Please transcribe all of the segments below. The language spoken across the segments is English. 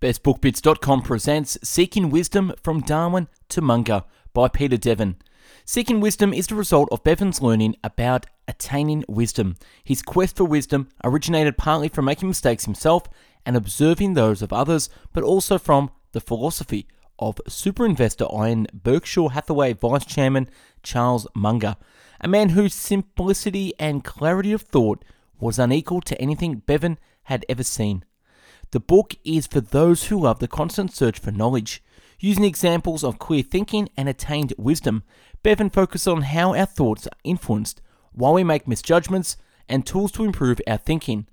BestBookBits.com presents Seeking Wisdom from Darwin to Munger by Peter Bevelin. Seeking wisdom is the result of Bevelin's learning about attaining wisdom. His quest for wisdom originated partly from making mistakes himself and observing those of others, but also from the philosophy of super investor and Berkshire Hathaway vice chairman Charles Munger, a man whose simplicity and clarity of thought was unequal to anything Bevan had ever seen. The book is for those who love the constant search for knowledge. Using examples of clear thinking and attained wisdom, Bevelin focuses on how our thoughts are influenced, why we make misjudgments, and tools to improve our thinking.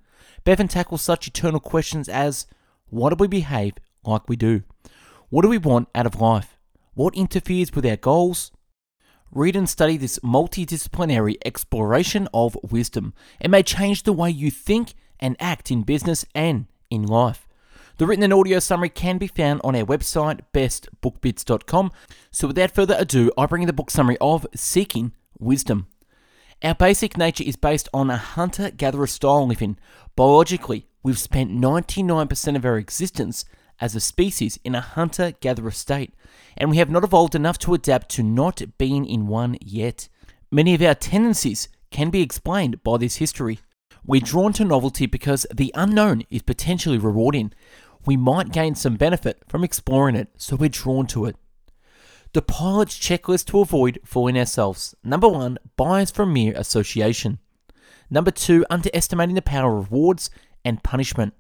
Bevelin tackles such eternal questions as why do we behave like we do? What do we want out of life? What interferes with our goals? Read and study this multidisciplinary exploration of wisdom. It may change the way you think and act in business and in life. The written and audio summary can be found on our website, bestbookbits.com. So, without further ado, I bring you the book summary of Seeking Wisdom. Our basic nature is based on a hunter gatherer style living. Biologically, we've spent 99% of our existence as a species in a hunter gatherer state, and we have not evolved enough to adapt to not being in one yet. Many of our tendencies can be explained by this history. We're drawn to novelty because the unknown is potentially rewarding. We might gain some benefit from exploring it, so we're drawn to it. The pilot's checklist to avoid fooling ourselves. Number one, bias from mere association. Number two, underestimating the power of rewards and punishment.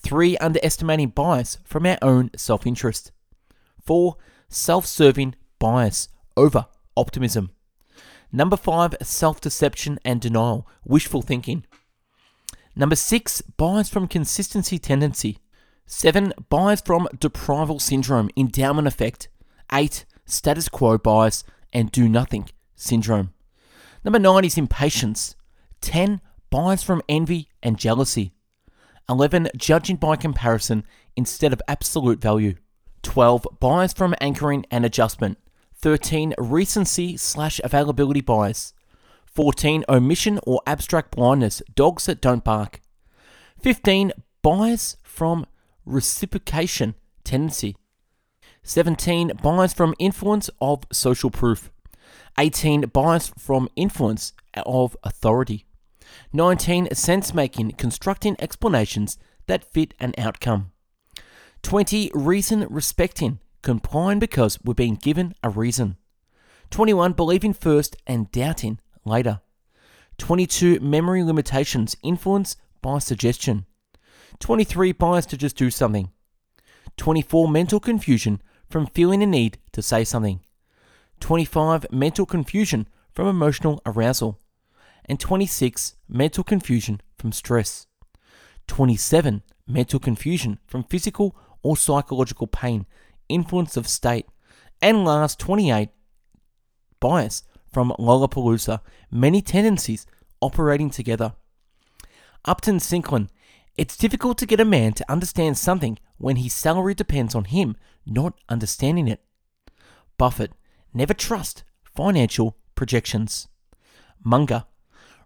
Three, underestimating bias from our own self interest. Four, self serving bias over optimism. Number five, self deception and denial, wishful thinking. Number six, bias from consistency tendency. Seven, bias from deprival syndrome, endowment effect. Eight, status quo bias and do nothing syndrome. Number nine is impatience. 10. Bias from envy and jealousy. 11. Judging by comparison instead of absolute value. 12. Bias from anchoring and adjustment. 13. Recency slash availability bias. 14. Omission or abstract blindness, dogs that don't bark. 15. Bias from reciprocation tendency. 17. Bias from influence of social proof. 18. Bias from influence of authority. 19. Sense making, constructing explanations that fit an outcome. 20. Reason respecting, complying because we're being given a reason. 21. Believing first and doubting later. 22. Memory limitations, influence by suggestion. 23. Bias to just do something. 24. Mental confusion from feeling a need to say something. 25. Mental confusion from emotional arousal. And 26. Mental confusion from stress. 27. Mental confusion from physical or psychological pain, influence of state. And last, 28. Bias from Lollapalooza, many tendencies operating together. Upton Sinclair, it's difficult to get a man to understand something when his salary depends on him not understanding it. Buffett, never trust financial projections. Munger,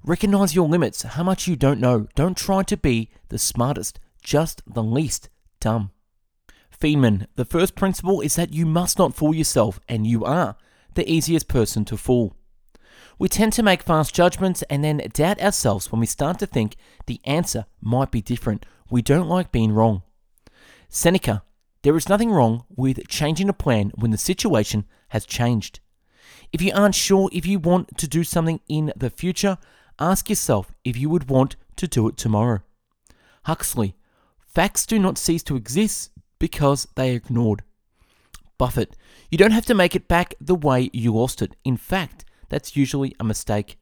recognize your limits, how much you don't know. Don't try to be the smartest, just the least dumb. Feynman, the first principle is that you must not fool yourself, and you are the easiest person to fool. We tend to make fast judgments and then doubt ourselves when we start to think the answer might be different. We don't like being wrong. Seneca, there is nothing wrong with changing a plan when the situation has changed. If you aren't sure if you want to do something in the future, ask yourself if you would want to do it tomorrow. Huxley, facts do not cease to exist because they are ignored. Buffett, you don't have to make it back the way you lost it. In fact, that's usually a mistake.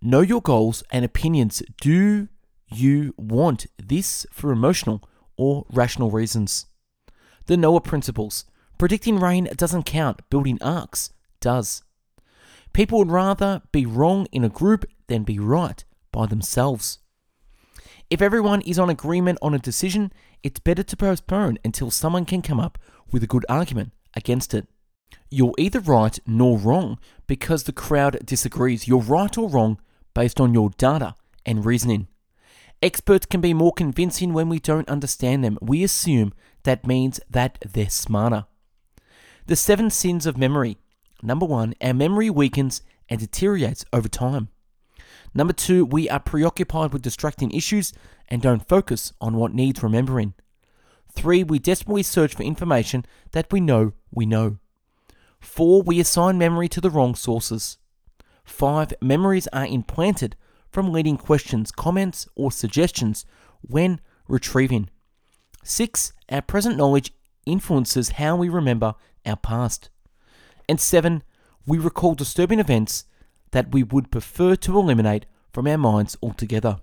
Know your goals and opinions. Do you want this for emotional or rational reasons? The Noah Principles. Predicting rain doesn't count, building arks does. People would rather be wrong in a group than be right by themselves. If everyone is on agreement on a decision, it's better to postpone until someone can come up with a good argument against it. You're either right nor wrong because the crowd disagrees. You're right or wrong based on your data and reasoning. Experts can be more convincing when we don't understand them. We assume that means that they're smarter. The seven sins of memory. Number one, our memory weakens and deteriorates over time. Number two, we are preoccupied with distracting issues and don't focus on what needs remembering. Three, we desperately search for information that we know we know. Four, we assign memory to the wrong sources. Five, memories are implanted from leading questions, comments, or suggestions when retrieving. Six, our present knowledge influences how we remember our past. And seven, we recall disturbing events that we would prefer to eliminate from our minds altogether.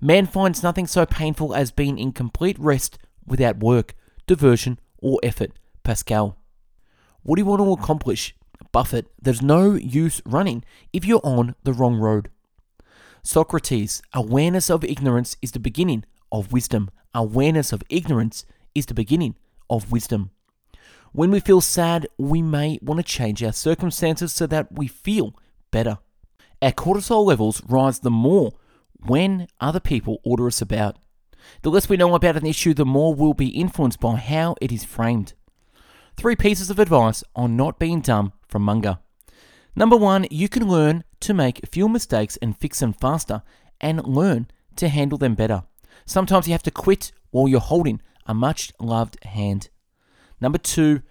Man finds nothing so painful as being in complete rest without work, diversion, or effort. Pascal. What do you want to accomplish? Buffett. There's no use running if you're on the wrong road. Socrates. Awareness of ignorance is the beginning of wisdom. Awareness of ignorance is the beginning of wisdom. When we feel sad, we may want to change our circumstances so that we feel better. Our cortisol levels rise the more when other people order us about. The less we know about an issue, the more we'll be influenced by how it is framed. Three pieces of advice on not being dumb from Munger. Number one, you can learn to make fewer mistakes and fix them faster and learn to handle them better. Sometimes you have to quit while you're holding a much loved hand. Number two,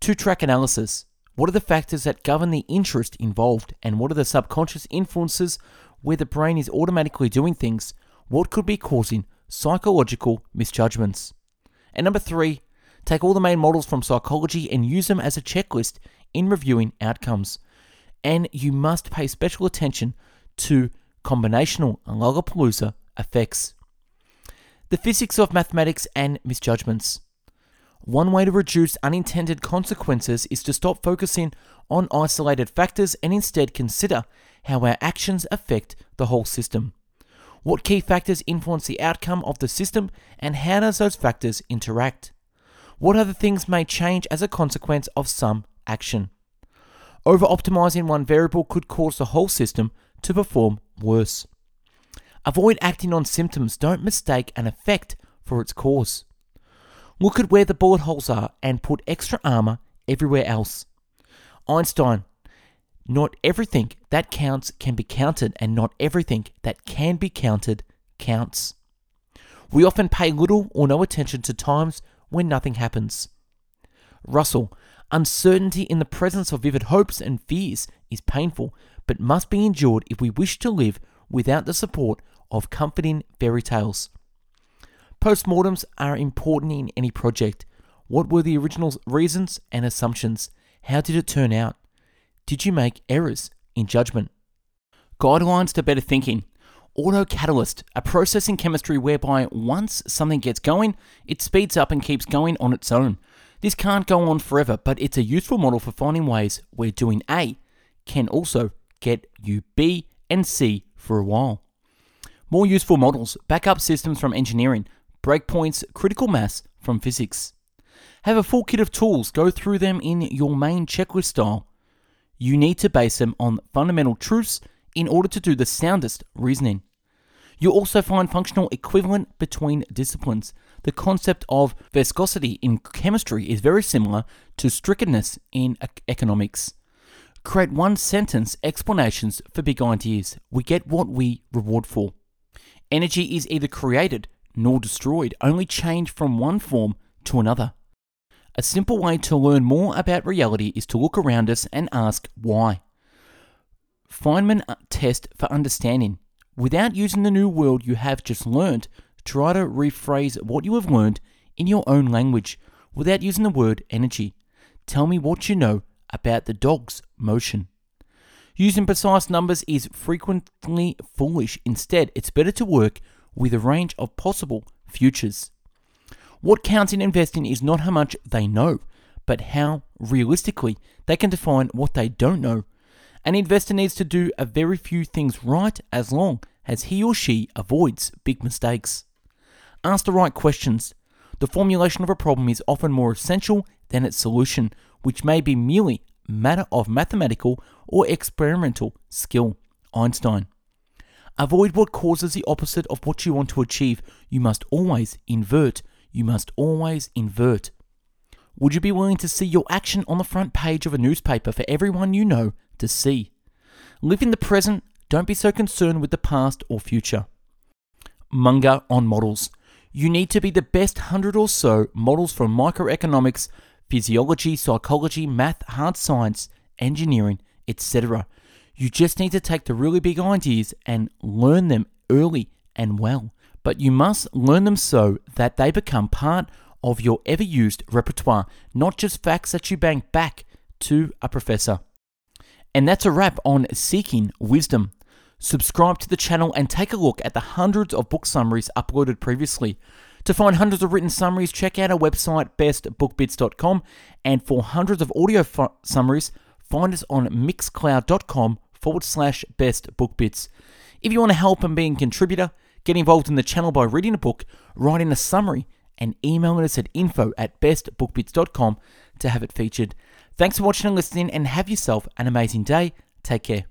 two track analysis. What are the factors that govern the interest involved, and what are the subconscious influences where the brain is automatically doing things? What could be causing psychological misjudgments? And number three, take all the main models from psychology and use them as a checklist in reviewing outcomes. And you must pay special attention to combinational and Lollapalooza effects. The physics of mathematics and misjudgments. One way to reduce unintended consequences is to stop focusing on isolated factors and instead consider how our actions affect the whole system. What key factors influence the outcome of the system and how does those factors interact? What other things may change as a consequence of some action? Over optimizing one variable could cause the whole system to perform worse. Avoid acting on symptoms, don't mistake an effect for its cause. Look at where the bullet holes are and put extra armor everywhere else. Einstein, not everything that counts can be counted, and not everything that can be counted counts. We often pay little or no attention to times when nothing happens. Russell, uncertainty in the presence of vivid hopes and fears is painful, but must be endured if we wish to live without the support of comforting fairy tales. Postmortems are important in any project. What were the original reasons and assumptions? How did it turn out? Did you make errors in judgment? Guidelines to better thinking. Autocatalyst, a process in chemistry whereby once something gets going, it speeds up and keeps going on its own. This can't go on forever, but it's a useful model for finding ways where doing A can also get you B and C for a while. More useful models, backup systems from engineering, breakpoints, critical mass from physics. Have a full kit of tools, go through them in your main checklist style. You need to base them on fundamental truths in order to do the soundest reasoning. You'll also find functional equivalent between disciplines. The concept of viscosity in chemistry is very similar to strictness in economics. Create one sentence explanations for big ideas. We get what we reward for. Energy is either created nor destroyed, only change from one form to another. A simple way to learn more about reality is to look around us and ask why. Feynman uh, test for understanding. Without using the new world you have just learned, try to rephrase what you have learned in your own language without using the word energy. Tell me what you know about the dog's motion. Using precise numbers is frequently foolish. Instead, it's better to work with a range of possible futures. What counts in investing is not how much they know, but how realistically they can define what they don't know. An investor needs to do a very few things right as long as he or she avoids big mistakes. Ask the right questions. The formulation of a problem is often more essential than its solution, which may be merely matter of mathematical or experimental skill. Einstein. Avoid what causes the opposite of what you want to achieve. You must always invert. You must always invert. Would you be willing to see your action on the front page of a newspaper for everyone you know to see? Live in the present, don't be so concerned with the past or future. Munger on models. You need to be the best hundred or so models from microeconomics, physiology, psychology, math, hard science, engineering, etc. You just need to take the really big ideas and learn them early and well. But you must learn them so that they become part of your ever used repertoire, not just facts that you bank back to a professor. And that's a wrap on Seeking Wisdom. Subscribe to the channel and take a look at the hundreds of book summaries uploaded previously. To find hundreds of written summaries, check out our website, bestbookbits.com, and for hundreds of audio summaries, find us on mixcloud.com forward slash bestbookbits. If you want to help and be a contributor, get involved in the channel by reading a book, writing a summary, and emailing us at info at bestbookbits.com to have it featured. Thanks for watching and listening, and have yourself an amazing day. Take care.